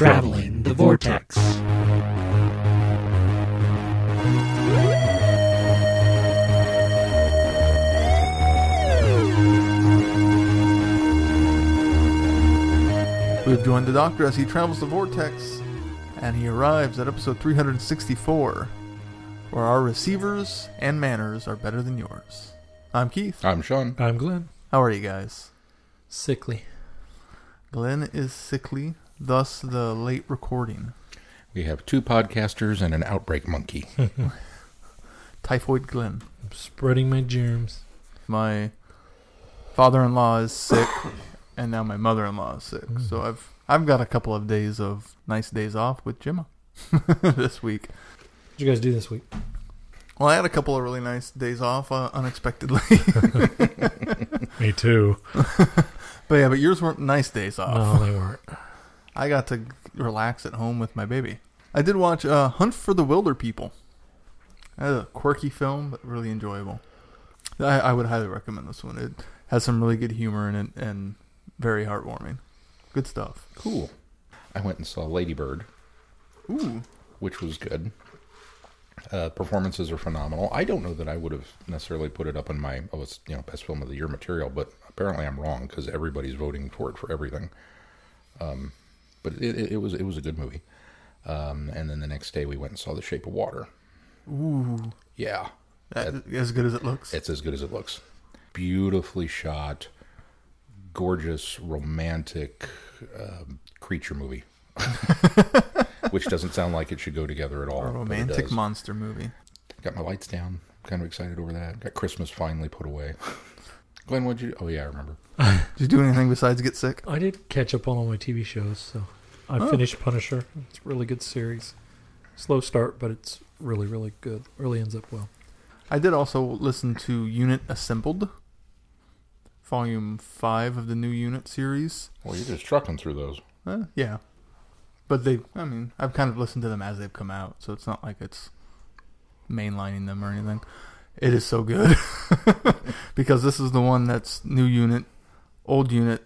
Traveling the Vortex. We've joined the Doctor as he travels the vortex, and he arrives at episode 364, where our receivers and manners are better than yours. I'm Keith. I'm Sean. I'm Glenn. How are you guys? Sickly. Glenn is sickly, thus the late recording. We have two podcasters and an outbreak monkey. Typhoid Glenn. I'm spreading my germs. My father-in-law is sick, and now my mother-in-law is sick. So I've I've got a couple of days of nice days off with Gemma this week. What you guys do this week? Well, I had a couple of really nice days off uh, unexpectedly. Me too. but yeah, but yours weren't nice days off. No, they weren't. I got to relax at home with my baby. I did watch uh, Hunt for the Wilderpeople. That's a quirky film, but really enjoyable. I, I would highly recommend this one. It has some really good humor in it and very heartwarming. Good stuff. Cool. I went and saw Lady Bird, Ooh. which was good. Uh, performances are phenomenal. I don't know that I would have necessarily put it up in my oh it's you know best film of the year material, but apparently I'm wrong because everybody's voting for it for everything. Um, but it, it, it was it was a good movie. Um, and then the next day we went and saw The Shape of Water. Ooh. Yeah, That, as good as it looks. It's as good as it looks. Beautifully shot, gorgeous, romantic um, creature movie. Which doesn't sound like it should go together at all. a romantic monster movie. Got my lights down. Kind of excited over that. Got Christmas finally put away. Glenn, what'd you? Oh yeah, I remember. Did you do anything besides get sick? I did catch up on all my TV shows, so I Oh. finished Punisher. It's a really good series. Slow start, but it's really, really good. Really ends up well. I did also listen to Unit Assembled, Volume 5 of the new Unit series. Well, you're just trucking through those. Uh, yeah. But they, I mean, I've kind of listened to them as they've come out, so it's not like it's mainlining them or anything. It is so good. because this is the one that's new unit, old unit,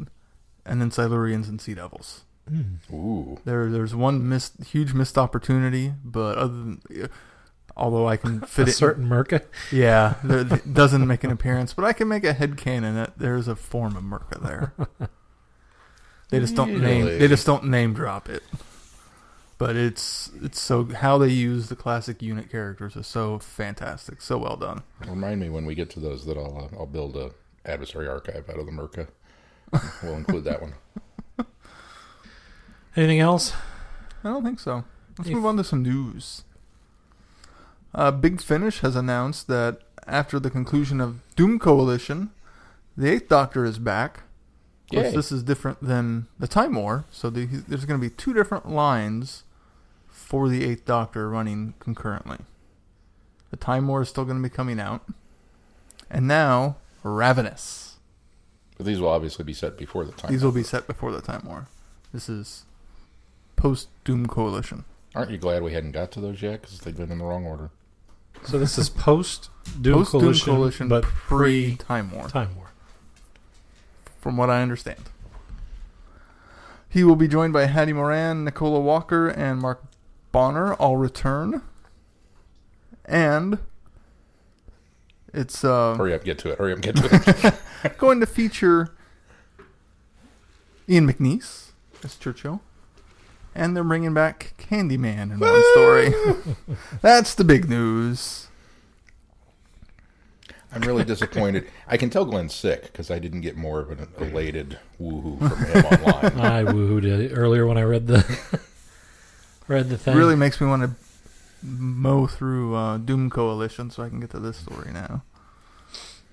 and then Silurians and Sea Devils. Hmm. Ooh, There, there's one missed, huge missed opportunity, but other than, although I can fit a it, certain Myrka. yeah, there, it doesn't make an appearance, but I can make a head canon that there's a form of Myrka there. They just don't name. They just don't name drop it. But it's it's so how they use the classic unit characters is so fantastic, so well done. remind me when we get to those that I'll uh, I'll build a adversary archive out of the Myrka. We'll include that one. Anything else? I don't think so. Let's If- move on to some news. Uh, Big Finish has announced that after the conclusion of Doom Coalition, the Eighth Doctor is back. Of course, this is different than the Time War, so the, there's going to be two different lines for the Eighth Doctor running concurrently. The Time War is still going to be coming out, and now Ravenous. But these will obviously be set before the time. These will be set before the Time War. This is post Doom Coalition. Aren't you glad we hadn't got to those yet? Because they've been in the wrong order. So this is post Doom Coalition, Coalition, but pre pre Time War. Time War. from what I understand. He will be joined by Hattie Morahan, Nicola Walker, and Mark Bonnar, all return. And it's uh, Hurry up, get to it. Hurry up, get to it. going to feature Ian McNeice as Churchill. And they're bringing back Candyman in one story. That's the big news. I'm really disappointed. I can tell Glenn's sick because I didn't get more of an elated woohoo from him online. I woohooed it earlier when I read the read the thing. really makes me want to mow through uh, Doom Coalition so I can get to this story now.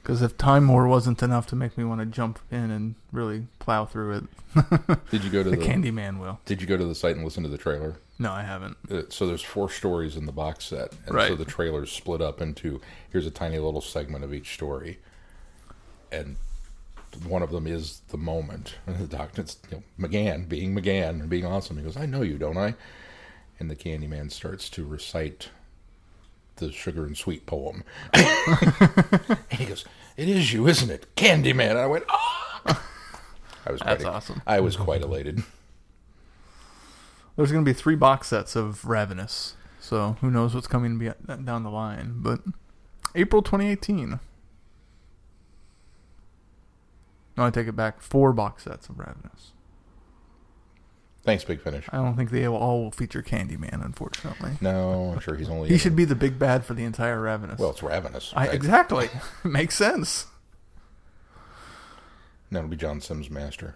Because if Time War wasn't enough to make me want to jump in and really plow through it, Did you go to the the, Candyman will. Did you go to the site and listen to the trailer? No, I haven't. Uh, so there's four stories in the box set, and so the trailer's split up into here's a tiny little segment of each story, and one of them is the moment. And the doctor, it's you know, McGann being McGann and being awesome. He goes, "I know you, don't I?" And the Candyman starts to recite the sugar and sweet poem, and he goes, "It is you, isn't it, Candyman?" And I went, "Ah!" I was That's quite, awesome. I was quite elated. There's going to be three box sets of Ravenous, so who knows what's coming down the line. But April 2018. No, I take it back. Four box sets of Ravenous. Thanks, Big Finish. I don't think they will all feature Candyman, unfortunately. No, I'm sure he's only. He should be the big bad for the entire Ravenous. Well, it's Ravenous. I, right? exactly. Makes sense. That'll be John Simm's master.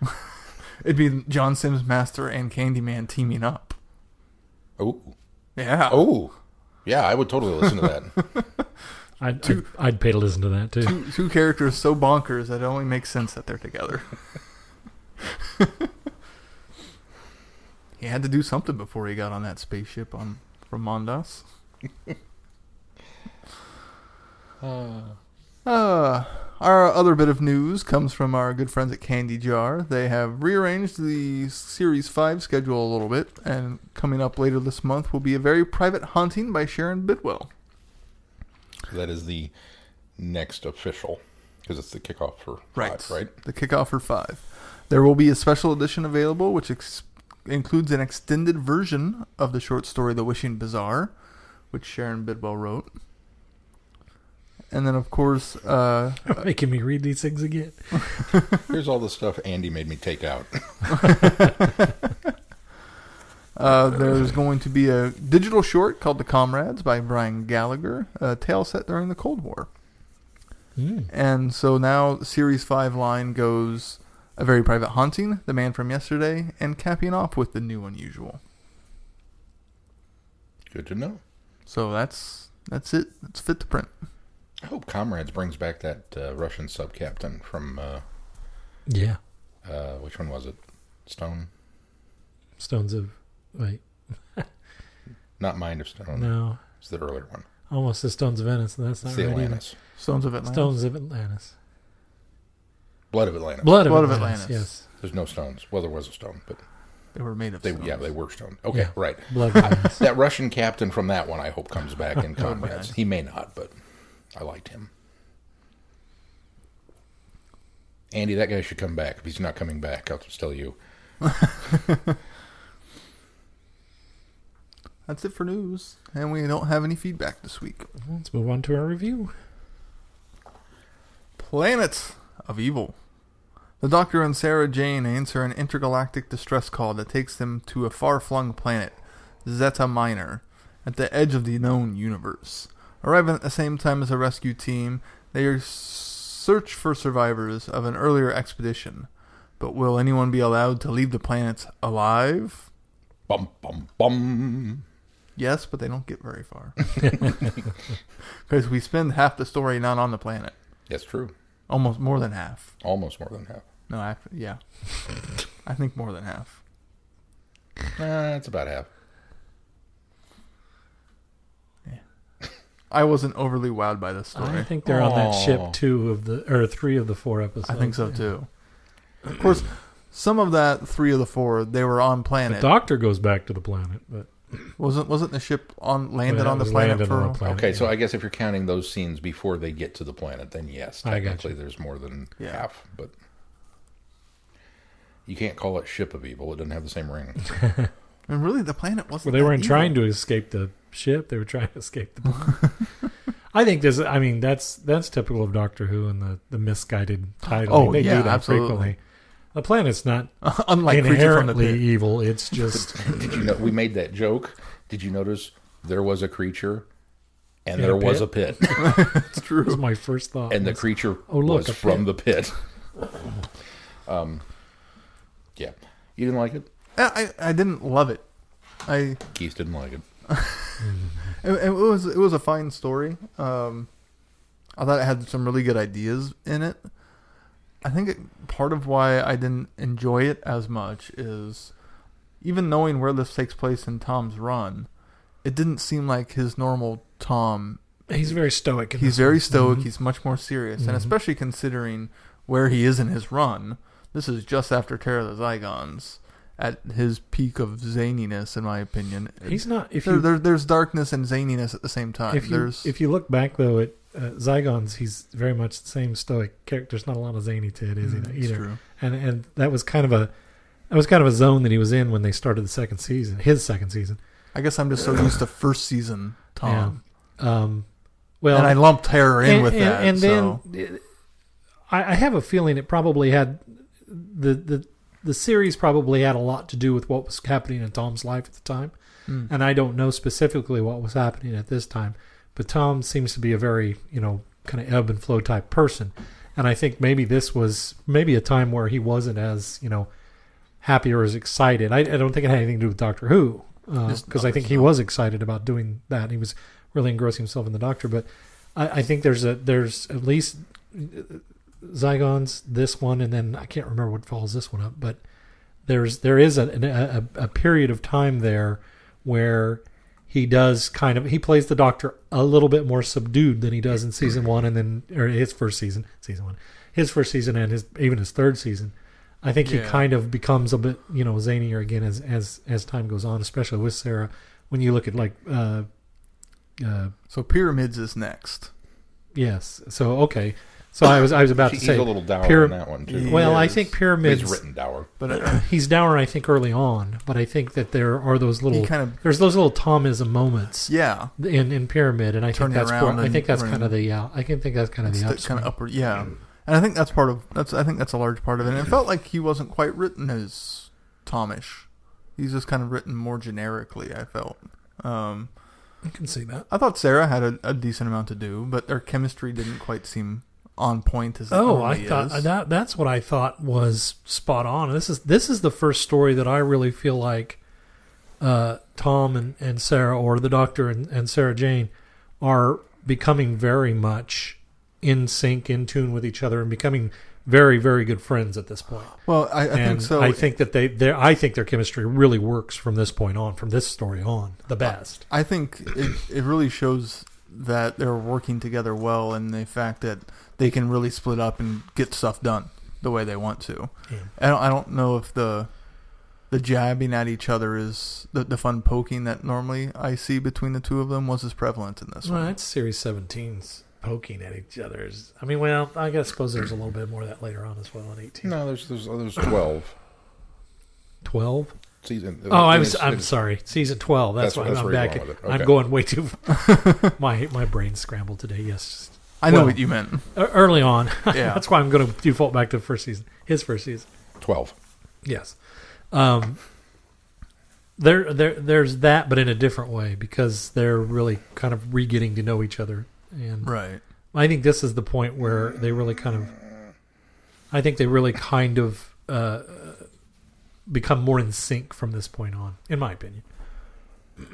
It'd be John Simm's Master and Candyman teaming up. Oh, Yeah. oh, yeah. I would totally listen to that. I'd, Two- I'd, I'd pay to listen to that too. Two, two characters so bonkers that it only makes sense that they're together. He had to do something before he got on that spaceship on from Mondas. Uh, our other bit of news comes from our good friends at Candy Jar. They have rearranged the Series 5 schedule a little bit, and coming up later this month will be a very private haunting by Sharon Bidwell. that is the next official because it's the kickoff for Right. five, right? The kickoff for 5. There will be a special edition available, which ex- includes an extended version of the short story The Wishing Bazaar, which Sharon Bidwell wrote. And then, of course, uh, Making me read these things again. Here's all the stuff Andy made me take out. Uh, there's going to be a digital short called The Comrades by Brian Gallagher, a tale set during the Cold War. Mm. And so now Series 5 line goes A Very Private Haunting, The Man from Yesterday, and capping off with The New Unusual. Good to know. So that's that's it. That's fit to print. I hope Comrades brings back that uh, Russian sub captain from uh, Yeah. uh, which one was it? Stone, Stones of wait. not Mind of Stone. No. It's the earlier one. Almost the Stones of Venice. and That's not the right either. Stones of Atlantis. Stones of Atlantis. Blood of Atlantis. Blood of Blood of Atlantis. Atlantis. Yes. There's no stones. Well, there was a stone, but They were made of they stones. yeah they were stone. Okay, Yeah. right. Blood of Atlantis. That Russian captain from that one, I hope comes back in That Comrades. nice. He may not, but I liked him. Andy, that guy should come back. If he's not coming back, I'll just tell you. That's it for news. And we don't have any feedback this week. Let's move on to our review. Planet of Evil. The Doctor and Sarah Jane answer an intergalactic distress call that takes them to a far flung planet, Zeta Minor, at the edge of the known universe. Arriving at the same time as a rescue team, they search for survivors of an earlier expedition. But will anyone be allowed to leave the planet alive? Bum bum bum. Yes, but they don't get very far. Because we spend half the story not on the planet. That's true. Almost more than half. Almost more than half. No, I, yeah. I think more than half. Nah, it's about half. Yeah. I wasn't overly wowed by this story. I think they're on that ship two of the or three of the four episodes. I think so too. Of course, some of that three of the four they were on planet. The planet. doctor goes back to the planet, but wasn't wasn't the ship on landed Well, on the was planet landed for? on the planet. Okay, so. I guess if you're counting those scenes before they get to the planet, then yes, I got technically there's more than Yeah. half. But you can't call it Ship of Evil. It doesn't have the same ring. And really, the planet wasn't. they that weren't evil. trying to escape the ship; they were trying to escape the planet. I think this. I mean, that's that's typical of Doctor Who and the the misguided title. Oh, they yeah, do that absolutely. frequently. The planet's not Unlike Creature from the inherently Pit. evil. It's just Did you know we made that joke? Did you notice there was a creature and In a there was a pit, It's true. was my first thought. and the was, creature Oh, look, was a from the pit. Um, yeah, you didn't like it. I, I I didn't love it. I Keith didn't like it. it, it was it was a fine story. Um, I thought it had some really good ideas in it. I think it, part of why I didn't enjoy it as much is even knowing where this takes place in Tom's run, it didn't seem like his normal Tom. he's very stoic. He's very one. stoic. Mhm. He's much more serious, and Mhm. especially considering where he is in his run. This is just after Terror of the Zygons, at his peak of zaniness, in my opinion. He's not. If there, you there, there's darkness and zaniness at the same time. if you there's if you look back though at uh, Zygons, he's very much the same stoic character. There's not a lot of zany to it, is Mm, Either, true. and and that was kind of a that was kind of a zone that he was in when they started the second season, his second season. I guess I'm just so used to first season Tom, Um, well, and I lumped her in and, with and- that. and so. then I, I have a feeling it probably had the the the series probably had a lot to do with what was happening in Tom's life at the time. Mm. and I don't know specifically what was happening at this time, but Tom seems to be a very, you know, kind of ebb and flow type person. And I think maybe this was maybe a time where he wasn't as, you know, happy or as excited. I, I don't think it had anything to do with Doctor Who, because Just I think he was excited about doing that. He was really engrossing himself in the Doctor. But I, I think there's a there's at least uh, Zygons, this one, and then I can't remember what follows this one up, but there's there is a, a, a period of time there where he does kind of he plays the doctor a little bit more subdued than he does in season one and then or his first season season one his first season and his even his third season. I think he kind of becomes a bit you know zanier again as as as time goes on especially with sarah. When you look at like uh uh so pyramids is next. yes. So okay so i was i was about She- to he's say a little dour pyra- on that one too. Well i Yes. think He's pyramids written dour. But uh, he's dour i think early on but i think that there are those little kind of there's those little thomism moments yeah, in in pyramid, and I think that's around where, I think that's kind of the uh, I can think that's kind of the the upswing. kind of upper Yeah, and I think that's part of that's. I think that's a large part of it. And it felt like he wasn't quite written as Tomish. He's just kind of written more generically. I felt. Um, I can see that. I thought Sarah had a, a decent amount to do, but their chemistry didn't quite seem on point as Oh, I thought is. that that's what I thought was spot on. This is this is the first story that I really feel like uh, Tom and, and Sarah, or the Doctor and, and Sarah Jane, are becoming very much in sync, in tune with each other, and becoming very very good friends at this point. well, I, I think so. I think that they their I think their chemistry really works from this point on, from this story on, the best. I think it, it really shows that they're working together well and the fact that they can really split up and get stuff done the way they want to. Yeah. I don't, I don't know if the the jabbing at each other is the, the fun poking that normally I see between the two of them was as prevalent in this Well, one. that's Series 17's poking at each other's. I mean, well, I guess suppose there's a little bit more of that later on as well in 18. No, there's there's there's twelve 12? season. Uh, oh, I was. I'm sorry. Season 12. That's, That's- why that's I'm where you're back. going. I'm going way too. my my brain scrambled today. Yes, I know well- what you meant. Early on. Yeah. That's why I'm going to default back to the first season. His first season. twelve. Yes. Um. There, there, there's that, but in a different way because they're really kind of re-getting to know each other, and Right. I think this is the point where they really kind of, I think they really kind of uh, become more in sync from this point on, in my opinion.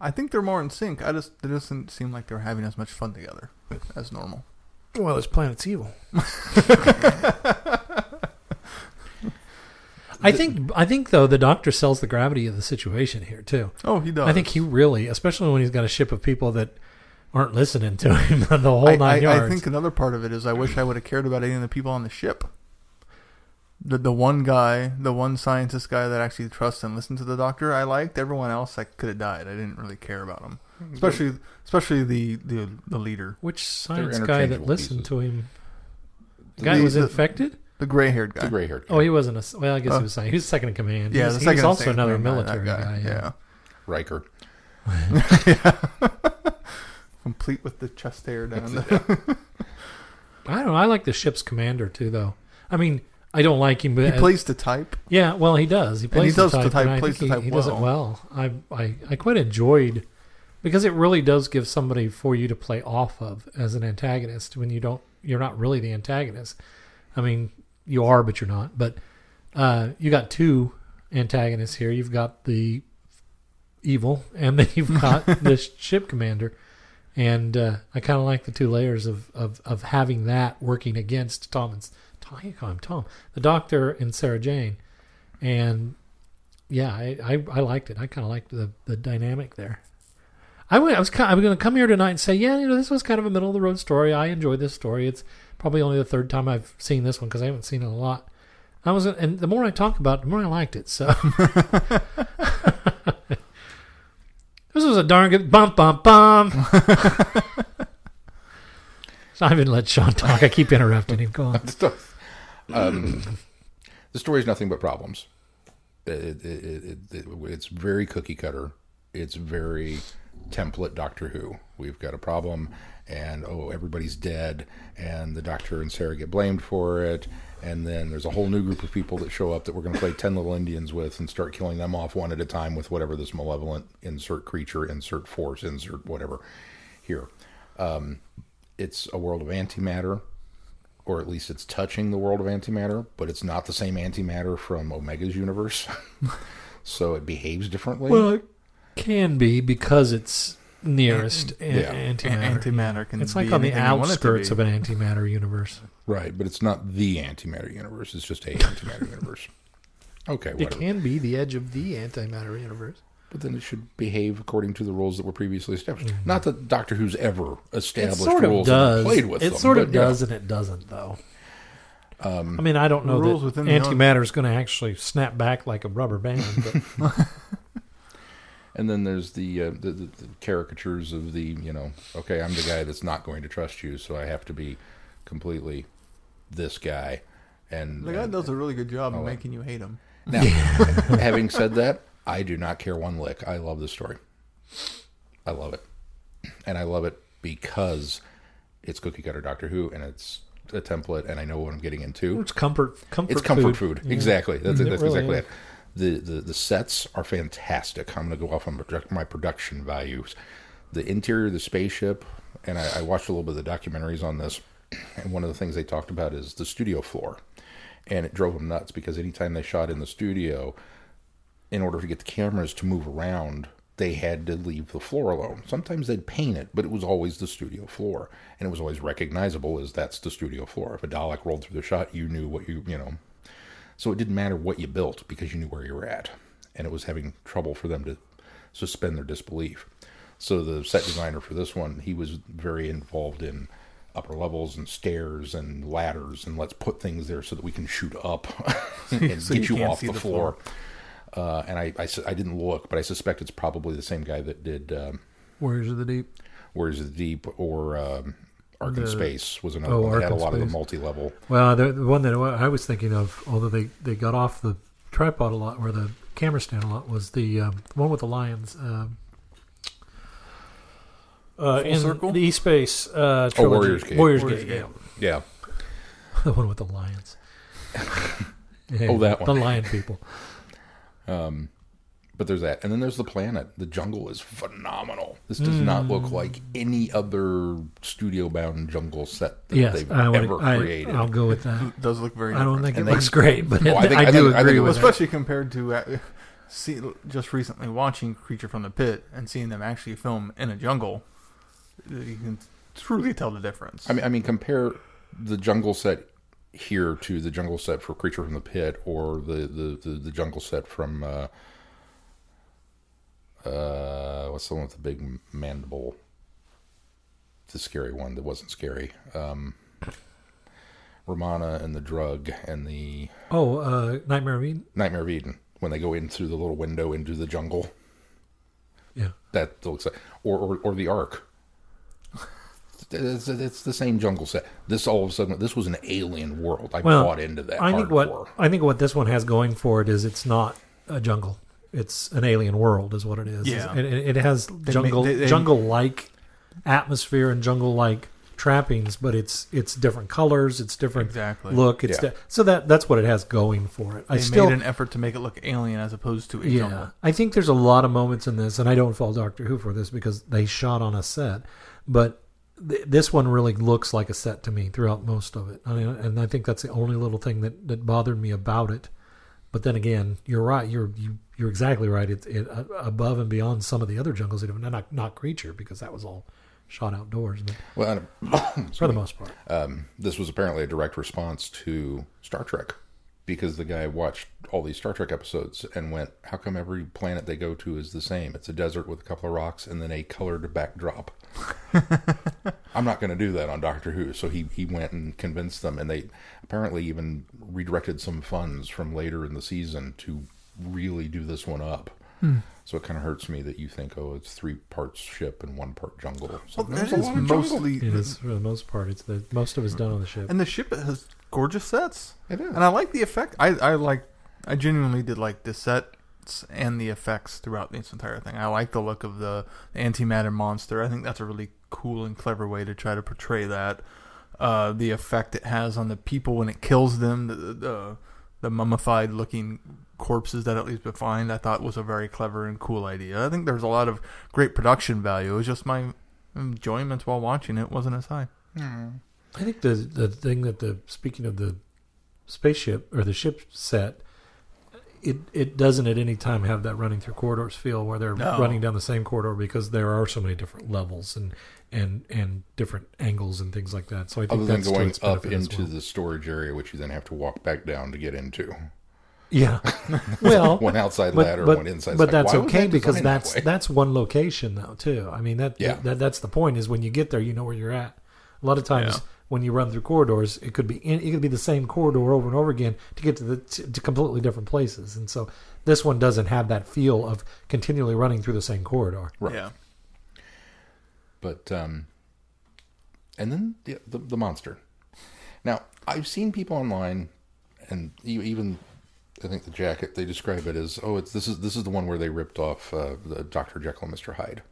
I think they're more in sync. I just it doesn't seem like they're having as much fun together as normal. Well, it's Planet's evil. I think I think though the doctor sells the gravity of the situation here too. Oh, he does. I think he really, especially when he's got a ship of people that aren't listening to him the whole I, nine I, yards. I think another part of it is I wish I would have cared about any of the people on the ship. The the one guy, the one scientist guy that actually trusts and listened to the doctor, I liked. Everyone else, I could have died. I didn't really care about him, especially especially the the, the leader, Which science guy that listened pieces. to him? The The- guy was the- infected. the gray haired guy. The gray haired. Oh, he wasn't a. Well, I guess Oh. he uh, was. He was second in command. He yeah, was, the he was also another military guy. yeah. Riker. complete with the chest hair down. The, I don't know. I like the ship's commander too, though. I mean, I don't like him, but he plays the type. Yeah, well, he does. He plays he does the the type, type- and I plays the he, type he does it well. well. I, I I quite enjoyed because it really does give somebody for you to play off of as an antagonist when you don't you're not really the antagonist. I mean, you are, but you're not. But uh, you got two antagonists here. You've got the evil, and then you've got the ship commander. And uh, I kind of like the two layers of, of, of having that working against Tom and Tom, you call him Tom, the Doctor and Sarah Jane, and yeah, I, I, I liked it. I kind of liked the, the dynamic there. I went. I was. kind- I was going to come here tonight and say, yeah, you know, this was kind of a middle of the road story. I enjoyed this story. It's probably only the third time I've seen this one because I haven't seen it a lot. I was, and the more I talk about, it, the more I liked it. So this was a darn good bum bum bum. so I've been let Sean talk. I keep interrupting him. Go on. Um, the story is nothing but problems. It, it, it, it, it, it's very cookie cutter. It's very template Doctor Who. We've got a problem, and oh, everybody's dead, and the Doctor and Sarah get blamed for it. And then there's a whole new group of people that show up that we're going to play 10 little Indians with and start killing them off one at a time with whatever this malevolent insert creature, insert force, insert whatever here. Um, it's a world of antimatter, or at least it's touching the world of antimatter, but it's not the same antimatter from Omega's universe. so it behaves differently. Well, it can be because it's nearest a- Yeah. antimatter. Antimatter can it's like be on the anything you want it to outskirts of an antimatter universe. right, but it's not the antimatter universe. It's just a antimatter universe. Okay, It whatever. can be the edge of the antimatter universe. But then it should behave according to the rules that were previously established. Not that Doctor Who's ever. Established sort of rules does. and played with it them. sort of but, you know, does, and it doesn't, though. Um, I mean, I don't know Rules that within antimatter is going to actually snap back like a rubber band. But And then there's the, uh, the, the the caricatures of the you know okay I'm the guy that's not going to trust you so I have to be completely this guy and The guy and- does a really good job Oh, of uh, making you hate him. now having said that I do not care one lick. I love this story. I love it. And I love it because it's cookie cutter Doctor Who and it's a template and I know what I'm getting into. It's comfort, comfort. it's comfort food, Yeah. exactly. That's, mm-hmm. It that's really exactly is. it. The, the the sets are fantastic. I'm going to go off on my production values. The interior of the spaceship and I, I watched a little bit of the documentaries on this and one of the things they talked about is the studio floor. And it drove them nuts because anytime they shot in the studio in order to get the cameras to move around they had to leave the floor alone sometimes they'd paint it but it was always the studio floor and it was always recognizable as that's the studio floor if a dalek rolled through the shot you knew what you you know so it didn't matter what you built because you knew where you were at. And it was having trouble for them to suspend their disbelief. So the set designer for this one, he was very involved in upper levels and stairs and ladders and let's put things there so that we can shoot up and So get you you, off the, the floor. Uh, and I, I, I didn't look, but I suspect it's probably the same guy that did um, Warriors of the Deep. Warriors of the Deep or um, Ark in Space was another oh, one that Ark had a in lot of the multi-level. Well, the, the one that I was thinking of, although they, they got off the tripod a lot, or the camera stand a lot, was the, um, the one with the lions. Um, uh, Full in Circle? the East Space uh, Oh. Warriors Gate. Warriors, Warriors Gate, Gate. Yeah. yeah. the one with the lions. Yeah, Oh, that one. The lion people. Um, but there's that, and then there's the planet. The jungle is phenomenal. This does not look like any other studio-bound jungle set that Yes, they've I would, ever I, created. I'll go with that. It does look very. I don't different. think it And they- looks great, but I I, think- I do think- I agree think with was- that. especially compared to uh, see just recently watching Creature from the Pit and seeing them actually film in a jungle. You can truly tell the difference. I mean, I mean, compare the jungle set here to the jungle set for Creature from the Pit, or the the, the, the jungle set from uh, uh, what's the one with the big mandible? The scary one that wasn't scary. Um, Romana and the drug and the Oh, uh, Nightmare of Eden? Nightmare of Eden when they go in through the little window into the jungle. Yeah. That looks like, or or, or the Ark. It's, it's the same jungle set. This all of a sudden, this was an alien world. I Well, bought into that. I think hardcore. what I think what this one has going for it is it's not a jungle. It's an alien world, is what it is. Yeah. it, it, it has jungle ma- they- they- jungle like atmosphere and jungle like trappings, but it's it's different colors, it's different exactly. look. It's Yeah. di- so that that's what it has going for it. I they still made an effort to make it look alien as opposed to a yeah, jungle. I think there's a lot of moments in this, and I don't fault Doctor Who for this because they shot on a set, but th- this one really looks like a set to me throughout most of it, I mean, and I think that's the only little thing that, that bothered me about it. But then again, you're right. You're you, you're exactly right. It's it, uh, above and beyond some of the other jungles. Not not creature because that was all shot outdoors, but Well, for the most part. um, this was apparently a direct response to Star Trek because the guy watched all these Star Trek episodes and went, "How come every planet they go to is the same? It's a desert with a couple of rocks and then a colored backdrop." I'm not going to do that on Doctor Who. So he he went and convinced them, and they apparently even redirected some funds from later in the season to really do this one up. Hmm. So it kind of hurts me that you think, oh, it's three parts ship and one part jungle. So Well, there's a lot of jungle. mostly, It is for the most part. It's the most of it's done on the ship. and the ship has gorgeous sets, It is. and I like the effect. I I like I genuinely did like the sets and the effects throughout this entire thing. I like the look of the, antimatter monster. I think that's a really cool and clever way to try to portray that. Uh, the effect it has on the people when it kills them, the the, the mummified looking corpses that at least we find, I thought was a very clever and cool idea. I think there's a lot of great production value. It was just my enjoyment while watching it wasn't as high. I think the the thing that the speaking of the spaceship or the ship set, it it doesn't at any time have that running through corridors feel where they're No. running down the same corridor because there are so many different levels and and and different angles and things like that. So I think Other that's going up into well. the storage area, which you then have to walk back down to get into. yeah, well, One outside but, ladder, but, one inside. but like, that's okay that because designed that that's that's one location though too. I mean that, Yeah. that that's the point is when you get there you know where you're at. A lot of times Yeah. When you run through corridors, it could be in, it could be the same corridor over and over again to get to the to, to completely different places, and so this one doesn't have that feel of continually running through the same corridor. Right. Yeah. But um, and then the, the the monster. Now I've seen people online, and even I think the jacket they describe it as oh it's this is this is the one where they ripped off uh, the Doctor Jekyll and Mister Hyde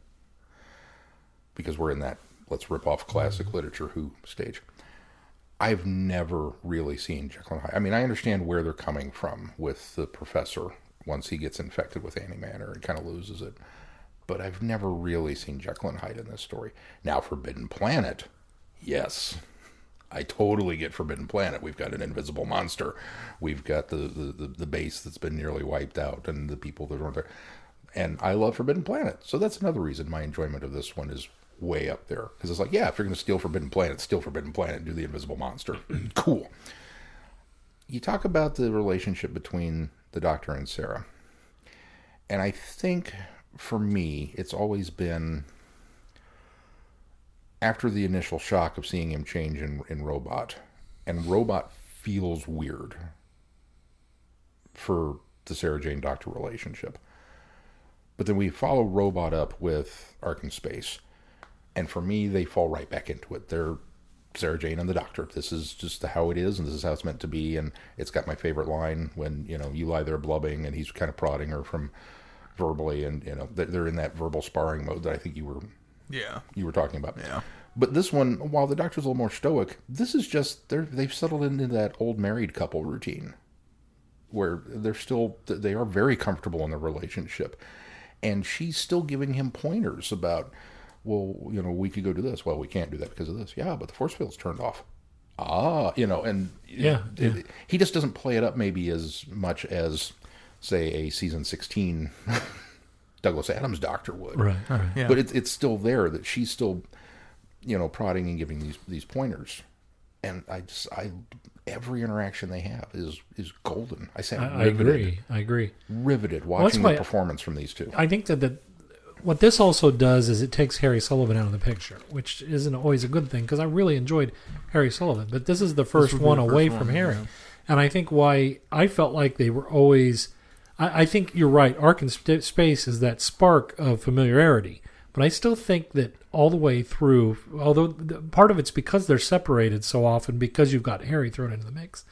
because we're in that let's rip off classic mm-hmm. literature Who stage. I've never really seen Jekyll and Hyde. I mean, I understand where they're coming from with the professor once he gets infected with antimatter and kind of loses it but I've never really seen Jekyll and Hyde in this story. Now, Forbidden Planet, yes, I totally get Forbidden Planet. We've got an invisible monster, we've got the the, the, the base that's been nearly wiped out, and the people that aren't there. And I love Forbidden Planet, so that's another reason my enjoyment of this one is way up there because it's like, yeah, if you're going to steal Forbidden Planet, steal Forbidden Planet, do the invisible monster, cool. You talk about the relationship between the Doctor and Sarah. And I think for me, it's always been after the initial shock of seeing him change in, in Robot, and Robot feels weird for the Sarah Jane Doctor relationship. But then we follow Robot up with Ark in Space. And for me, they fall right back into it. They're Sarah Jane and the Doctor. This is just how it is, and this is how it's meant to be. And it's got my favorite line when you know you lie there blubbing, and he's kind of prodding her from verbally, and you know they're in that verbal sparring mode that I think you were Yeah. you were talking about. Yeah. But this one, while the Doctor's a little more stoic, this is just they're they've settled into that old married couple routine, where they're still they are very comfortable in their relationship, and she's still giving him pointers about, well, you know, we could go do this. Well, we can't do that because of this. Yeah, but the force field's turned off. Ah, you know, and Yeah, it- yeah. he just doesn't play it up maybe as much as, say, a season sixteen Douglas Adams Doctor would. Right. Right. Yeah. But it's it's still there that she's still, you know, prodding and giving these these pointers, and I just I every interaction they have is is golden. I say I, I agree. I agree. riveted watching why- the performance from these two. I think that the, what this also does is it takes Harry Sullivan out of the picture, which isn't always a good thing because I really enjoyed Harry Sullivan, but this is the first one the first away one, from Harry, yeah. and I think why I felt like they were always. I, I think you're right. Ark in Sp- Space is that spark of familiarity, but I still think that all the way through, although the, part of it's because they're separated so often because you've got Harry thrown into the mix.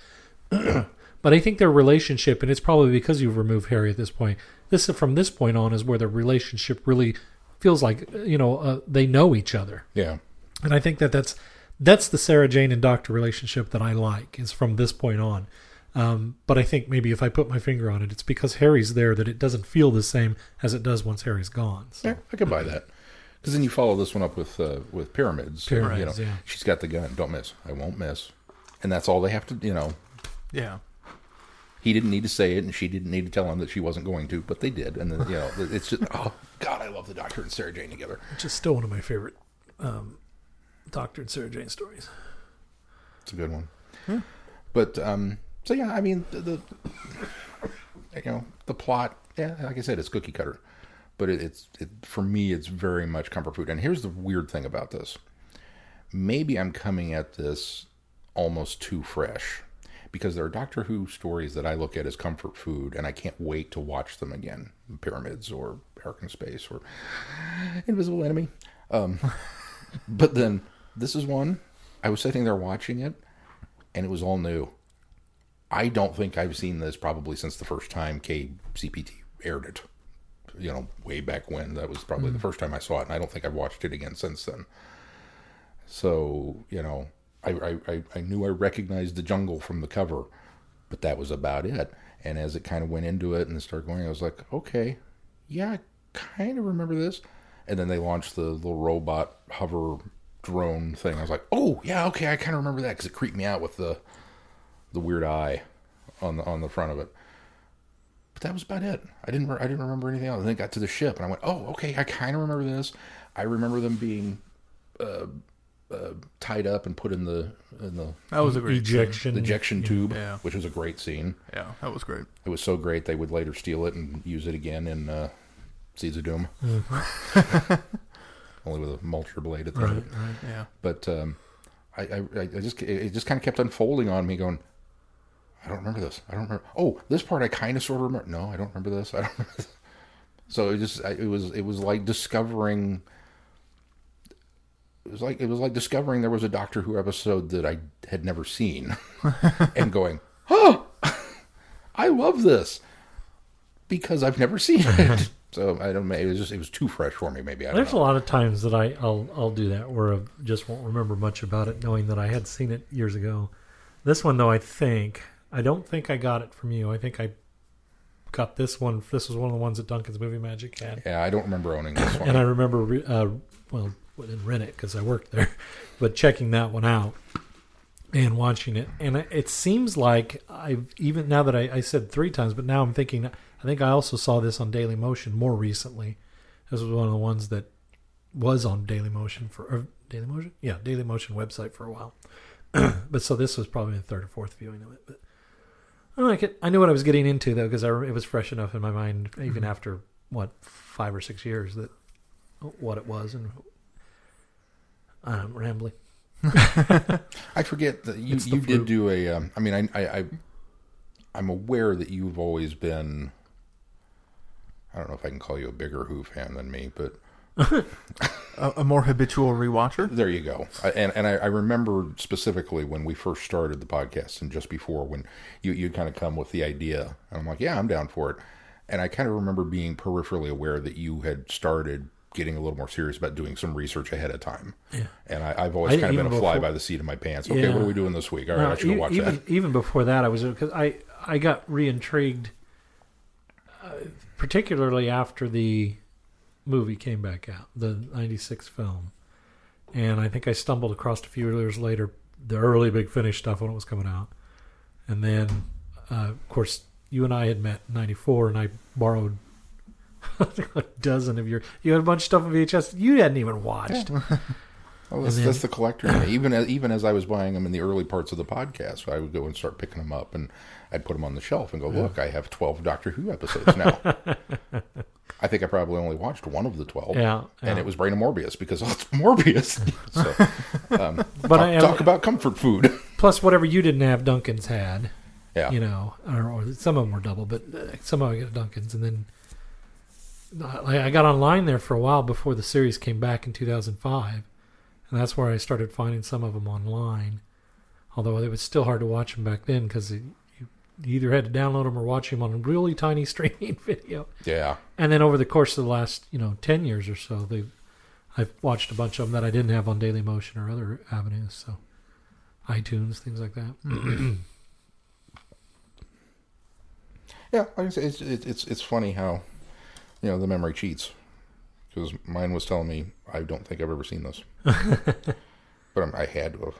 But I think their relationship, and it's probably because you've removed Harry at this point. This from this point on is where their relationship really feels like you know uh, they know each other, Yeah, and I think that that's that's the Sarah Jane and Doctor relationship that I like is from this point on. Um, but I think maybe if I put my finger on it, it's because Harry's there that it doesn't feel the same as it does once Harry's gone. So. yeah, I could buy that. Because then you follow this one up with uh, with pyramids. Pyramids, you know, yeah. she's got the gun. Don't miss. I won't miss. And that's all they have to. You know, Yeah. He didn't need to say it, and she didn't need to tell him that she wasn't going to, but they did. And then you know, it's just oh god, I love the Doctor and Sarah Jane together. Which is still one of my favorite um, Doctor and Sarah Jane stories. It's a good one. But um, so yeah, I mean the, the you know the plot. Yeah, like I said, it's cookie cutter, but it, it's it, for me, it's very much comfort food. And here's the weird thing about this: maybe I'm coming at this almost too fresh because there are Doctor Who stories that I look at as comfort food, and I can't wait to watch them again. Pyramids or in Space or Invisible Enemy. Um, but then this is one I was sitting there watching it, and it was all new. I don't think I've seen this probably since the first time KCPT aired it. You know, way back when. That was probably the first time I saw it, and I don't think I've watched it again since then. So, you know, I, I, I- knew I recognized the jungle from the cover, but that was about it. And as it kind of went into it and started going, I was like, okay, yeah, I kind of remember this. And then they launched the little robot hover drone thing. I was like, oh yeah, okay, I kind of remember that because it creeped me out with the the weird eye on the on the front of it. But that was about it. I didn't re- I didn't remember anything else. And then it got to the ship, and I went, oh okay, I kind of remember this. I remember them being uh, uh, tied up and put in the in the That was a great ejection. the ejection tube, Yeah. which was a great scene. Scene. Yeah, that was great. It was so great they would later steal it and use it again in uh, Seeds of Doom. Only with a mulcher blade at the end. Right, right. Yeah. But um, I, I, I just it it just kind of kept unfolding on me, going, I don't remember this. I don't remember. Oh, this part I kind of sort of remember. No, I don't remember this. I don't remember. This. So it just I, it was it was like discovering. It was like it was like discovering there was a Doctor Who episode that I had never seen, and going, oh, I love this because I've never seen it. So I don't. It was just it was too fresh for me. Maybe I There's know. a lot of times that I, I'll I'll do that where I just won't remember much about it, knowing that I had seen it years ago. This one, though, I think I don't think I got it from you. I think I got this one. This was one of the ones that Duncan's Movie Magic had, Yeah, I don't remember owning this one. and I remember, re- uh, well, Didn't rent it because I worked there, but checking that one out and watching it, and it- seems like I've even now that I, I said three times, but now I'm thinking I think I also saw this on Daily Motion more recently. This was one of the ones that was on Daily Motion for or Daily Motion, yeah, Daily Motion website for a while. but so this was probably the third or fourth viewing of it. But I like it. I knew what I was getting into though because it was fresh enough in my mind, even Mhm. after what five or six years that what it was and I'm rambling. I forget that you, you did do a. Um, I mean, I, I, I, I'm aware that you've always been. I don't know if I can call you a bigger Who fan than me, but A, a more habitual rewatcher. there you go. I, and and I, I remember specifically when we first started the podcast, and just before when you you kind of come with the idea, and I'm like, yeah, I'm down for it. And I kind of remember being peripherally aware that you had started getting a little more serious about doing some research ahead of time. Yeah. And I, I've always I- kind of been a fly before- by the seat of my pants. Okay, Yeah. what are we doing this week? All right, No, I should go e- watch even, that. Even before that, I was because I I got re-intrigued, uh, particularly after the movie came back out, the '96 film, and I think I stumbled across a few years later the early Big Finish stuff when it was coming out, and then uh, of course you and I had met '94, and I borrowed. A dozen of your you had a bunch of stuff on VHS you hadn't even watched. Well, that's, then- that's the collector. Even as, even as I was buying them in the early parts of the podcast, I would go and start picking them up, and I'd put them on the shelf and go, "Look, I have twelve Doctor Who episodes now." I think I probably only watched one of the twelve, Yeah, and it was Brain of Morbius because oh, it's Morbius. so, um, But talk, I- talk about comfort food. Plus, whatever you didn't have, Duncan's had. yeah, you know, or, or some of them were double, but uh, some of them I got Duncan's, and then I I got online there for a while before the series came back in 2005, and that's where I started finding some of them online. Although it was still hard to watch them back then because you you either had to download them or watch them on a really tiny streaming video. yeah. And then over the course of the last you know 10 years or so, they I've watched a bunch of them that I didn't have on Daily Motion or other avenues, so iTunes things like that. Hmm. Yeah, like I say, it's it's it's, it's funny how you know the memory cheats because mine was telling me I don't think I've ever seen this, but I'm, I had to have.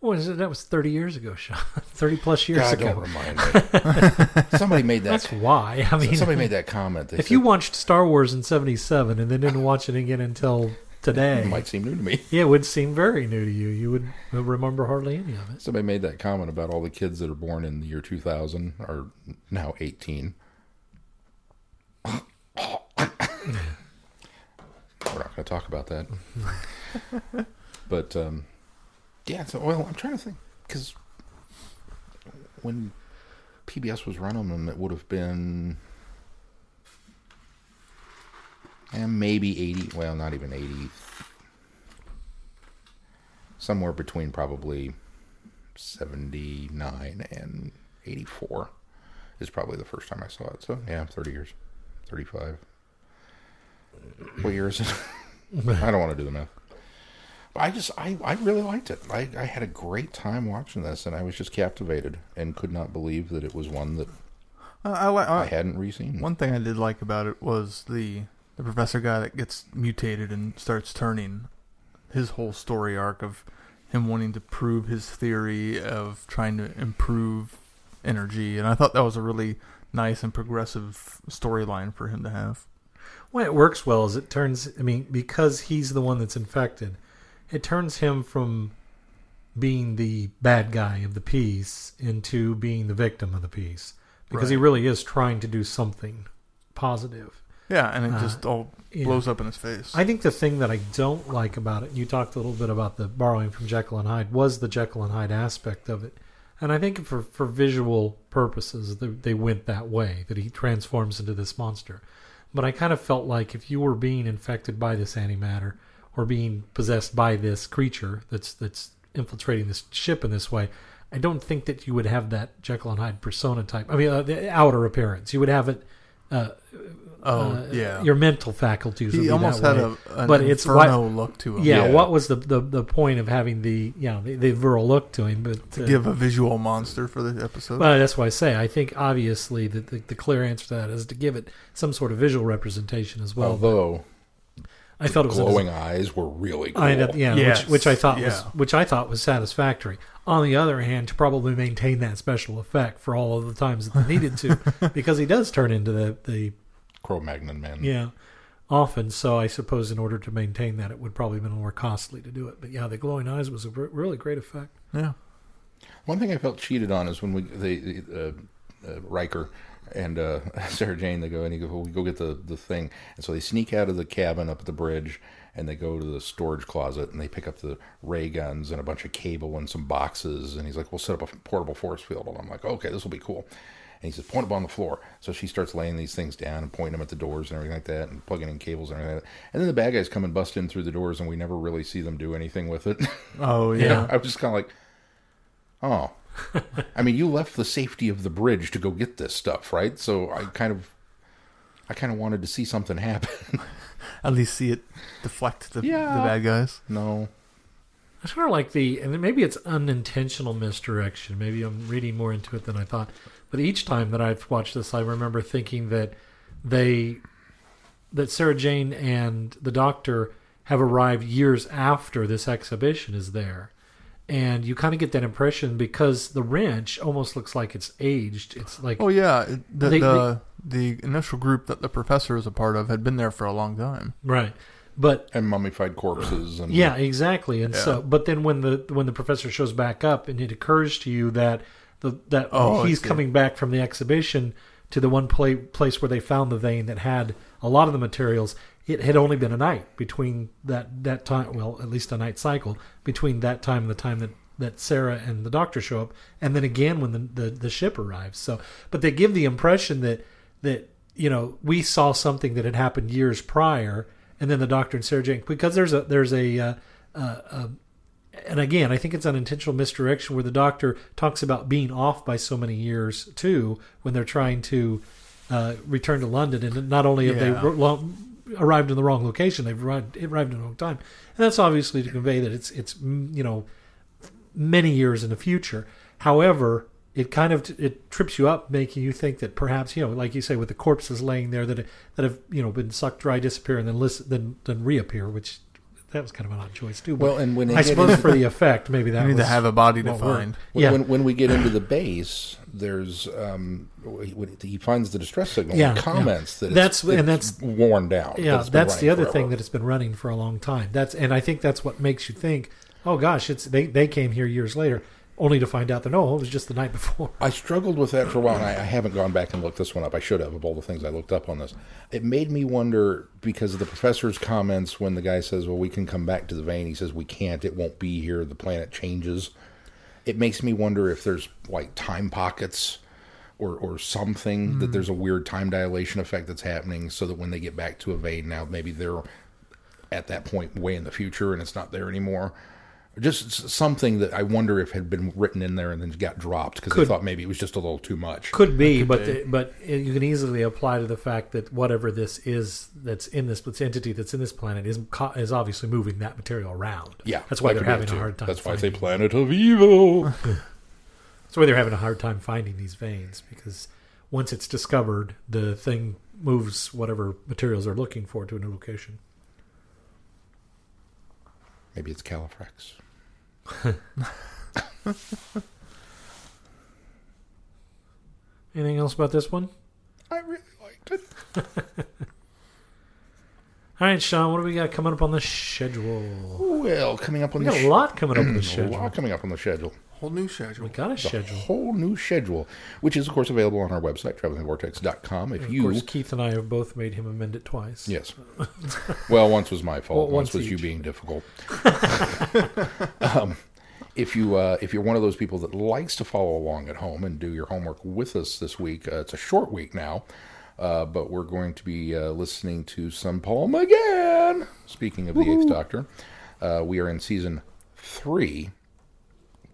What is it? That was 30 years ago, Sean. 30 plus years God, ago. don't remind me. somebody made that. That's why. I mean, somebody made that comment. If said, you watched Star Wars in 77 and then didn't watch it again until today, it might seem new to me. yeah, it would seem very new to you. You would remember hardly any of it. Somebody made that comment about all the kids that are born in the year 2000 are now 18. We're not going to talk about that. but um, yeah, so well, I'm trying to think because when PBS was running them, it would have been and maybe 80. Well, not even 80. Somewhere between probably 79 and 84 is probably the first time I saw it. So, yeah, 30 years. 35. What year is it? I don't want to do the math. I just, I, I really liked it. I, I had a great time watching this, and I was just captivated and could not believe that it was one that I, I, li- I I, hadn't re-seen. one thing I did like about it was the the professor guy that gets mutated and starts turning. His whole story arc of him wanting to prove his theory of trying to improve energy, and I thought that was a really nice and progressive storyline for him to have. Why it works well is it turns. I mean, because he's the one that's infected, it turns him from being the bad guy of the piece into being the victim of the piece because he really is trying to do something positive. Yeah, and it Uh, just all yeah. blows up in his face. I think the thing that I don't like about it, and you talked a little bit about the borrowing from Jekyll and Hyde, was the Jekyll and Hyde aspect of it. And I think for, for visual purposes, they, they went that way, that he transforms into this monster. But I kind of felt like if you were being infected by this antimatter or being possessed by this creature that's that's infiltrating this ship in this way, I don't think that you would have that Jekyll and Hyde persona type. I mean, uh, the outer appearance. You would have it. Uh, oh uh, yeah, your mental faculties. would he be almost that had way. a an But it's inferno look to him. Yeah, Yeah. what was the, the the point of having the you know the, the virile look to him? But to uh, give a visual monster for the episode. well, that's why I say I think obviously the, the the clear answer to that is to give it some sort of visual representation as well. Although I felt it was glowing eyes were really cool. I, yeah, Yes, which, which I thought was yeah. which I thought was satisfactory. On the other hand, to probably maintain that special effect for all of the times that they needed to, because he does turn into the the Cro-Magnon man. yeah often. So I suppose in order to maintain that, it would probably have been more costly to do it. But yeah, the glowing eyes was a re- really great effect. yeah, One thing I felt cheated on is when we they uh, uh, Riker and uh, Sarah Jane they go and he go we go get the the thing and so they sneak out of the cabin up at the bridge and they go to the storage closet and they pick up the ray guns and a bunch of cable and some boxes and he's like we'll set up a portable force field and I'm like okay this will be cool and he says point them on the floor so she starts laying these things down and pointing them at the doors and everything like that and plugging in cables and everything like that. and then the bad guys come and bust in through the doors and we never really see them do anything with it oh You yeah. know, I was just kind of like, oh. I mean, you left the safety of the bridge to go get this stuff, right? So I kind of, I kind of wanted to see something happen. At least see it deflect the, Yeah. the bad guys. no, I sort of like the, and maybe it's unintentional misdirection. Maybe I'm reading more into it than I thought. But each time that I've watched this, I remember thinking that they, that Sarah Jane and the Doctor have arrived years after this exhibition is there, and you kind of get that impression because the wrench almost looks like it's aged. It's like Oh yeah, the They- the, the initial group that the professor is a part of had been there for a long time. right, but and mummified corpses and Yeah, exactly. And Yeah. so, but then when the when the professor shows back up, and it occurs to you that the that Oh, he's coming back from the exhibition to the one pla- place where they found the vein that had a lot of the materials. It had only been a night between that that time. Well, at least a night cycle between that time and the time that that Sarah and the doctor show up, and then again when the the, the ship arrives. So, but they give the impression that that you know we saw something that had happened years prior, and then the doctor and Sarah Jane because there's a there's a uh, uh, uh, and again, I think it's unintentional misdirection where the doctor talks about being off by so many years too when they're trying to uh, return to London, and not only have Yeah. they ro- arrived in the wrong location, they've arrived, arrived in the wrong time, and that's obviously to convey that it's it's you know many years in the future. However, it kind of it trips you up, making you think that perhaps you know, like you say, with the corpses laying there that that have you know been sucked dry, disappear, and then list, then then reappear, which that was kind of an odd choice too. But well, and when I suppose into- for the effect, maybe that You need was to have a body to find. when, yeah. when, when we get into the base, there's um, he he finds the distress signal. Yeah, and comments that That's- it's, and it's that's- worn down. yeah, it's that's the running other thing that it's been running for a long time. That's and I think that's what makes you think, oh gosh, it's they they came here years later, only to find out that no, it was just the night before. I struggled with that for a while, and I, I haven't gone back and looked this one up. I should have, of all the things I looked up on this. It made me wonder because of the professor's comments when the guy says, Well, we can come back to the vein. He says, We can't. It won't be here. The planet changes. It makes me wonder if there's like time pockets or, or something, that hmm. there's a weird time dilation effect that's happening so that when they get back to a vein now, maybe they're at that point way in the future and it's not there anymore. Just something that I wonder if had been written in there and then got dropped because they thought maybe it was just a little too much. Could be, could but be. The, but it, you can easily apply to the fact that whatever this is that's in this this entity that's in this planet is is obviously moving that material around. Yeah, that's why that they're could be it having a hard time. That's why I say planet of evil. That's why they're having a hard time finding these veins because once it's discovered, the thing moves whatever materials they're looking for to a new location. maybe it's Califrex. Anything else about this one? I really liked it. All right, Sean, what do we got coming up on the schedule? Well, coming up on We the got a lot coming up on the a schedule. lot coming up on the schedule. Whole new schedule. We got a The schedule. whole new schedule, which is of course available on our website, travelingvortex.com. If Of you course, Keith and I have both made him amend it twice. Yes. well, once was my fault. Well, once, once was you being difficult. um, if you uh, if you're one of those people that likes to follow along at home and do your homework with us this week, uh, it's a short week now, uh, but we're going to be uh, listening to some Paul McGann. Speaking of the Eighth Doctor, uh, we are in season three.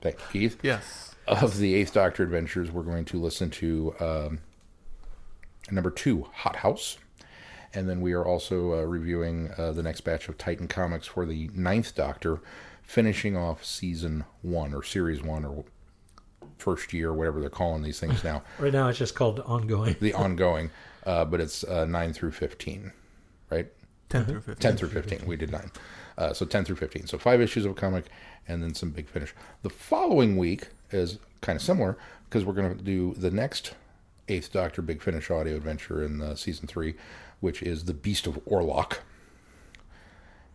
Thank you, Keith Yes. of the Eighth Doctor adventures, we're going to listen to um, number two, Hothouse. And then we are also uh, reviewing uh, the next batch of Titan comics for the Ninth Doctor, finishing off season one or series one or first year, whatever they're calling these things now, Right now, it's just called ongoing. the ongoing, uh, but it's uh, 9 through 15, right? 10 through 15. 10 through 15. We did nine. Uh, so 10 through 15. So five issues of a comic and then some big finish. The following week is kind of similar because we're going to do the next Eighth Doctor Big Finish audio adventure in uh, season three, which is The Beast of Orlok.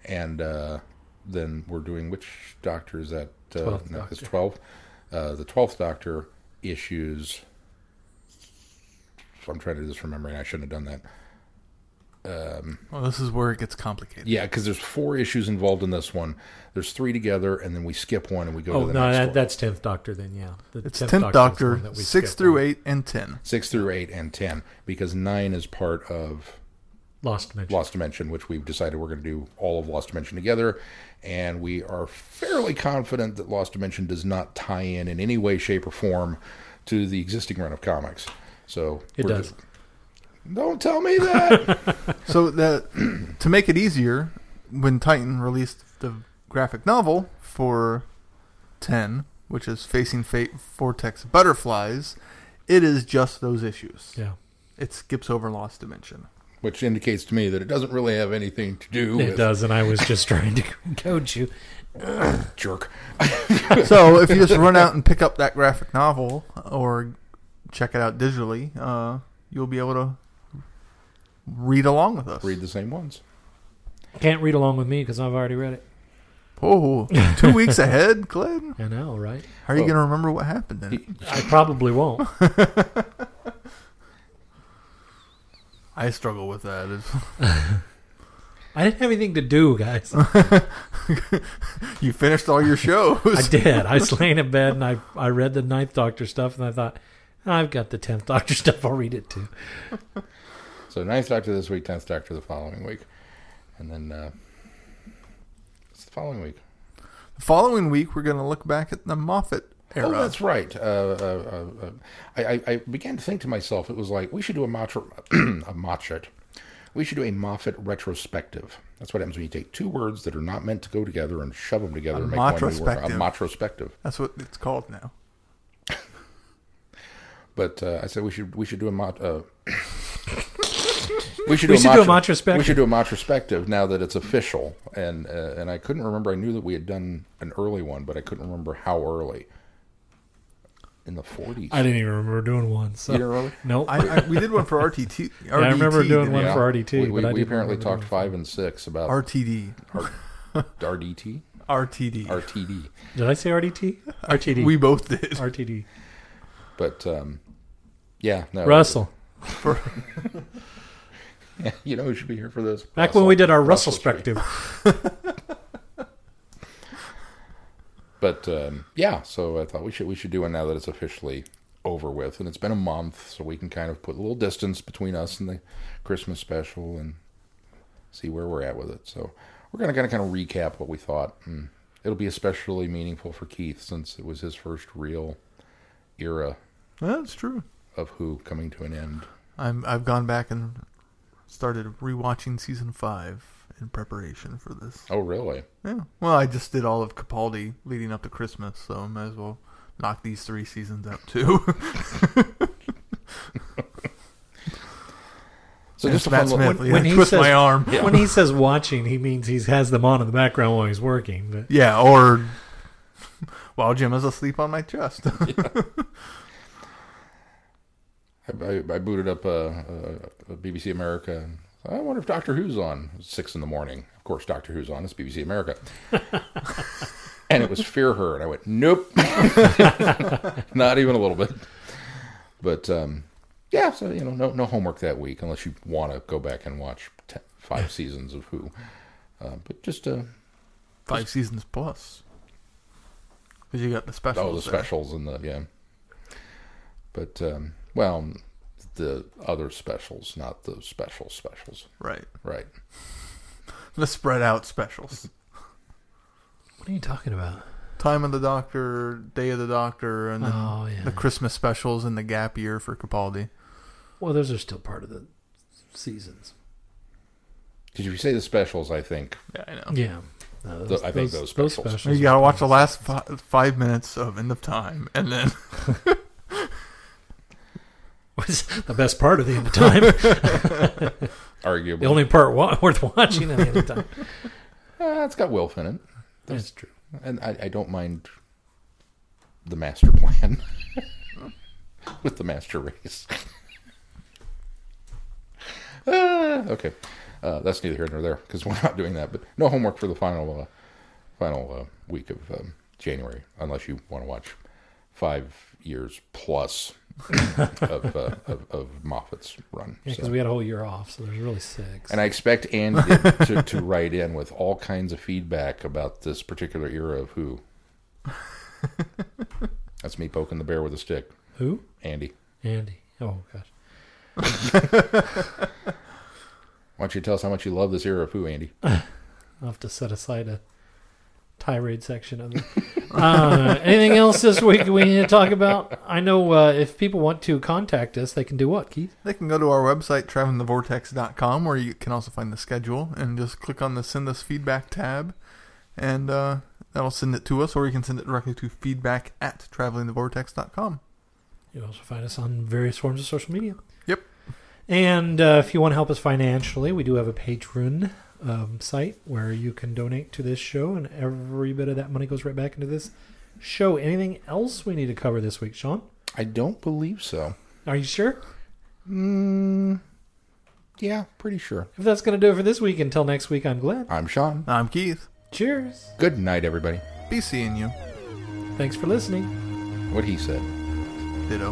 And uh, then we're doing which Doctor is that? Uh, no, it's 12. Uh, the 12th Doctor issues. I'm trying to do this from memory. and I shouldn't have done that. Well, this is where it gets complicated. Yeah, because there's four issues involved in this one. There's three together, and then we skip one and we go Oh to the no, next that, one. that's tenth Doctor. Then yeah, the It's 10th 10th Doctor Doctor, that we 6 skipped through on. 8, and 10. Six through eight and ten, because nine is part of Lost Dimension. Lost Dimension, which we've decided we're going to do all of Lost Dimension together, and we are fairly confident that Lost Dimension does not tie in in any way, shape, or form to the existing run of comics. So It we're does. just- don't tell me that. So that to make it easier, when Titan released the graphic novel for 10, which is Facing Fate Vortex Butterflies, it is just those issues. Yeah, It skips over Lost Dimension. which indicates to me that it doesn't really have anything to do it with does, and I was just trying to coach you. jerk. so if you just run out and pick up that graphic novel or check it out digitally, uh, you'll be able to read along with us. Read the same ones. Can't read along with me because I've already read it. Oh, two weeks ahead, Glenn. I know, right? How are you Oh. going to remember what happened then? I probably won't. I struggle with that. I didn't have anything to do, guys. you finished all your shows. I did. I was laying in bed and I I read the Ninth Doctor stuff, and I thought, I've got the Tenth Doctor stuff. I'll read it too. So ninth Doctor this week, tenth Doctor the following week, and then uh, it's the following week. The following week, we're going to look back at the Moffat era. Oh, that's right. Uh, uh, uh, uh, I, I, began to think to myself, it was like we should do a Moffat, a Moffat. We should do a Moffat retrospective. That's what happens when you take two words that are not meant to go together and shove them together A and make one new word. A motrospective. motrospective. That's what it's called now. But uh, I said we should we should do a mot. We should We do should a do a motro- We should do a motrospective now that it's official. And uh, and I couldn't remember. I knew that we had done an early one, but I couldn't remember how early. In the forties. I didn't even remember doing one. So You didn't really? nope. I, I, we did one for RTT. RDT, I remember doing one we? for RDT, We, we, but I we apparently talked doing five and six about RTD. RDT, RTD. RTD. Did I say RDT? RTD. We both did. RTD. But um, yeah, no. Russell. For, Yeah, you know who should be here for this? Back when we did our Russell Russell Street. spective. But um, yeah, so I thought we should we should do one now that it's officially over with, and it's been a month, so we can kind of put a little distance between us and the Christmas special and see where we're at with it. So we're gonna kind of kind of recap what we thought. And it'll be especially meaningful for Keith since it was his first real era That's true. of Who coming to an end. I'm I've gone back and started rewatching season five in preparation for this. Oh, really? Yeah. Well, I just did all of Capaldi leading up to Christmas, so I might as well knock these three seasons out too. So just a Matt fun little, Smith, yeah, when he twist says- my arm. Yeah. When he says watching, he means he has them on in the background while he's working. But Yeah, or while Jim is asleep on my chest. I, I, I booted up a, a, a BBC America. And I wonder if Doctor Who's on. It was six in the morning. Of course, Doctor Who's on. It's BBC America. and it was Fear Her, and I went, nope, not even a little bit. But um, yeah, so you know, no no homework that week unless you want to go back and watch te- five seasons of Who. Uh, but just uh, Five seasons plus. Because you got the specials. oh, the there. specials and the yeah. But um, well, the other specials, not the special specials, Right. right? The spread out specials. what are you talking about? Time of the Doctor, Day of the Doctor, and then Oh yeah. the Christmas specials and the gap year for Capaldi. well, those are still part of the seasons. Did you say the specials, I think Yeah, I know. Yeah. No, Th- I think those specials. You gotta watch the last fi- five minutes of End of Time, and then was the best part of the end of time. arguably, the only part wa- worth watching at the end of time. Uh, it's got Wilf in it, That's true. and I, I don't mind the master plan with the master race. uh, okay, uh, that's neither here nor there because we're not doing that. But no homework for the final uh, final uh, week of um, January, unless you want to watch five years plus of, uh, of of Moffat's run. Yeah, So- because we had a whole year off, so there's really six. And I expect Andy to, to write in with all kinds of feedback about this particular era of Who. That's me poking the bear with a stick. Who? Andy, Andy. Oh gosh. why don't you tell us how much you love this era of Who, Andy? I'll have to set aside a tirade section of it. Uh, anything else this week we need to talk about? I know uh, if people want to contact us, they can do what, Keith? they can go to our website travelingthevortex.com, where you can also find the schedule, and just click on the Send Us Feedback tab, and uh, that'll send it to us, or you can send it directly to feedback at travelingthevortex.com. You can also find us on various forms of social media. Yep. And uh, if you want to help us financially, we do have a Patreon um, site where you can donate to this show, and every bit of that money goes right back into this show. Anything else we need to cover this week, Sean? I don't believe so. Are you sure? Mm, yeah, pretty sure. If that's going to do it for this week, until next week, I'm glad. I'm Sean. I'm Keith. Cheers. Good night, everybody. Be seeing you. Thanks for listening. What he said. Ditto.